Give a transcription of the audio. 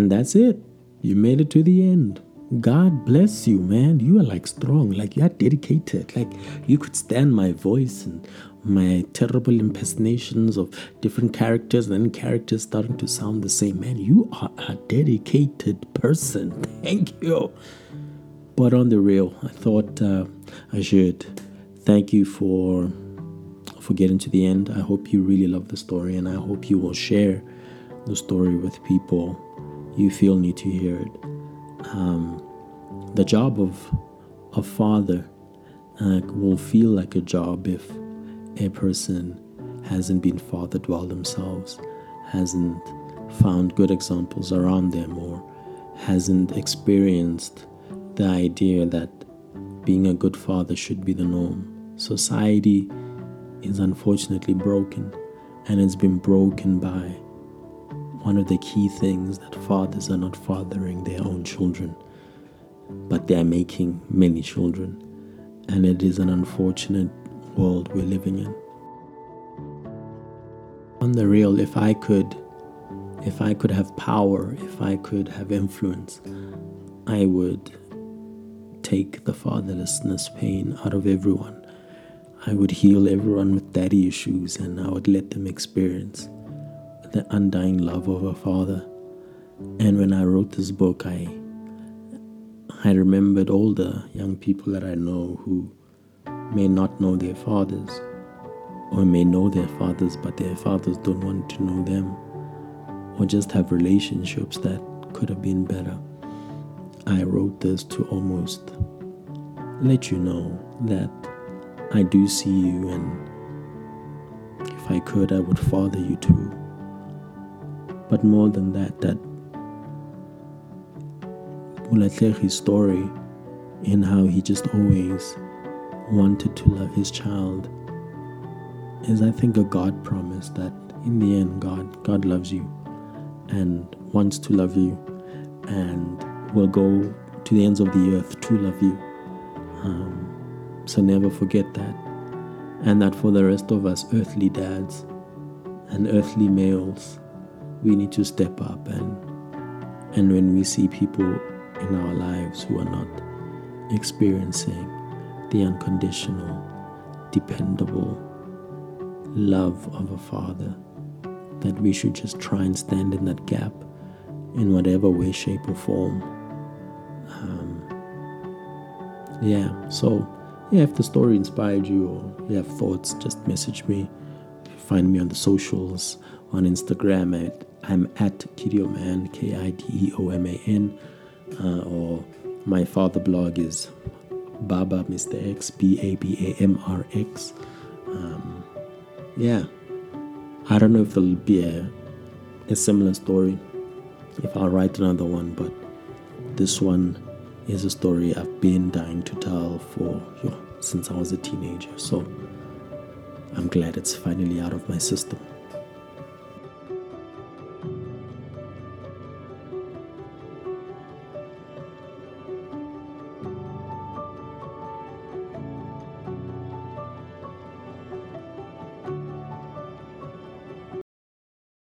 And that's it. You made it to the end. God bless you, man. You are like strong, like you are dedicated. Like you could stand my voice and my terrible impersonations of different characters and then characters starting to sound the same. Man, you are a dedicated person. Thank you. But on the real, I thought uh, I should thank you for for getting to the end. I hope you really love the story, and I hope you will share the story with people you feel need to hear it. Um, the job of a father uh, will feel like a job if a person hasn't been fathered well themselves, hasn't found good examples around them, or hasn't experienced the idea that being a good father should be the norm. Society is unfortunately broken, and it's been broken by one of the key things that fathers are not fathering their own children, but they are making many children. And it is an unfortunate world we're living in. On the real, if I could if I could have power, if I could have influence, I would take the fatherlessness pain out of everyone. I would heal everyone with daddy issues and I would let them experience the undying love of a father. And when I wrote this book, I I remembered all the young people that I know who may not know their fathers, or may know their fathers, but their fathers don't want to know them, or just have relationships that could have been better. I wrote this to almost let you know that I do see you, and if I could, I would father you too. But more than that, that Mulatlegi's story in how he just always wanted to love his child is I think a God promise that in the end God God loves you and wants to love you and will go to the ends of the earth to love you. Um, so never forget that. And that for the rest of us earthly dads and earthly males, we need to step up and and when we see people in our lives who are not experiencing the unconditional, dependable love of a father, that we should just try and stand in that gap in whatever way, shape, or form. Um, yeah, so yeah, if the story inspired you or you have thoughts, just message me. Find me on the socials on Instagram at I'm at Kideoman, K I D E O M A N, uh, or my father blog is Baba Mr. X, B A B A M R X. Um, yeah, I don't know if there'll be a, a similar story if I'll write another one, but this one is a story I've been dying to tell for since I was a teenager. So I'm glad it's finally out of my system.